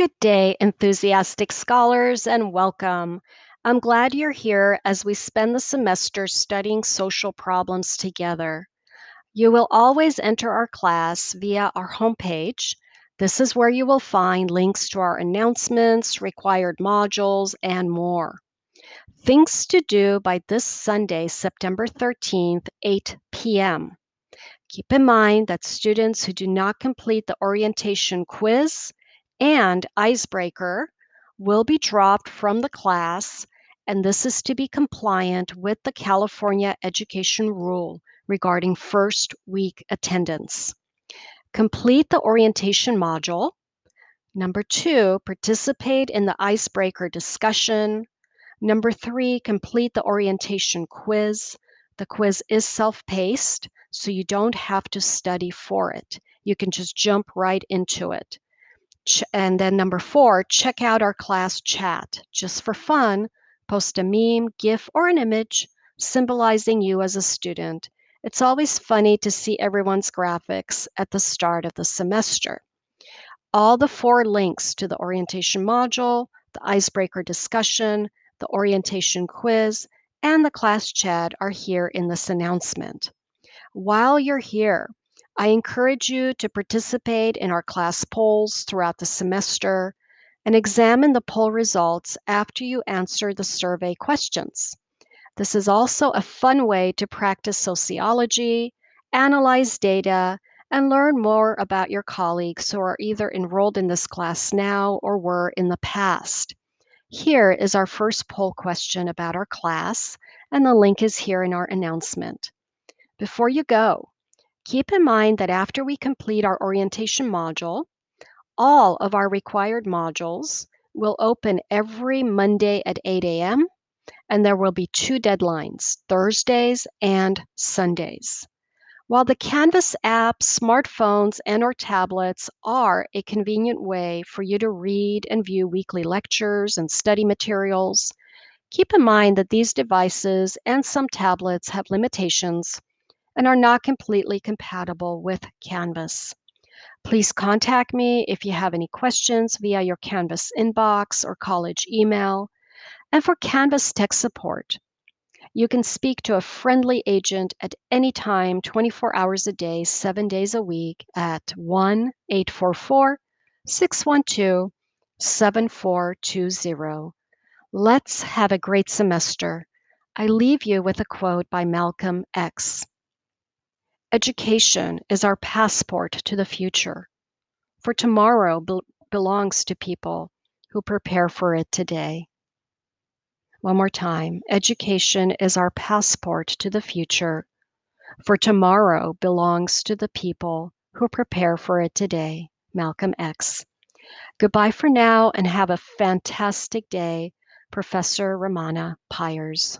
Good day, enthusiastic scholars, and welcome. I'm glad you're here as we spend the semester studying social problems together. You will always enter our class via our homepage. This is where you will find links to our announcements, required modules, and more. Things to do by this Sunday, September 13th, 8 p.m. Keep in mind that students who do not complete the orientation quiz and icebreaker will be dropped from the class, and this is to be compliant with the California education rule regarding first week attendance. Complete the orientation module. Number two, participate in the icebreaker discussion. Number three, complete the orientation quiz. The quiz is self-paced, so you don't have to study for it. You can just jump right into it. And then number four, check out our class chat. Just for fun, post a meme, GIF, or an image symbolizing you as a student. It's always funny to see everyone's graphics at the start of the semester. All the four links to the orientation module, the icebreaker discussion, the orientation quiz, and the class chat are here in this announcement. While you're here, I encourage you to participate in our class polls throughout the semester and examine the poll results after you answer the survey questions. This is also a fun way to practice sociology, analyze data, and learn more about your colleagues who are either enrolled in this class now or were in the past. Here is our first poll question about our class, and the link is here in our announcement. Before you go, Keep in mind that after we complete our orientation module, all of our required modules will open every Monday at 8 a.m. and there will be two deadlines, Thursdays and Sundays. While the Canvas app, smartphones, and or tablets are a convenient way for you to read and view weekly lectures and study materials, keep in mind that these devices and some tablets have limitations and are not completely compatible with Canvas. Please contact me if you have any questions via your Canvas inbox or college email. And for Canvas tech support, you can speak to a friendly agent at any time, 24 hours a day, seven days a week at 1 844 612 7420. Let's have a great semester. I leave you with a quote by Malcolm X. Education is our passport to the future, for tomorrow be- belongs to people who prepare for it today. One more time education is our passport to the future, for tomorrow belongs to the people who prepare for it today. Malcolm X. Goodbye for now and have a fantastic day, Professor Ramana Pyers.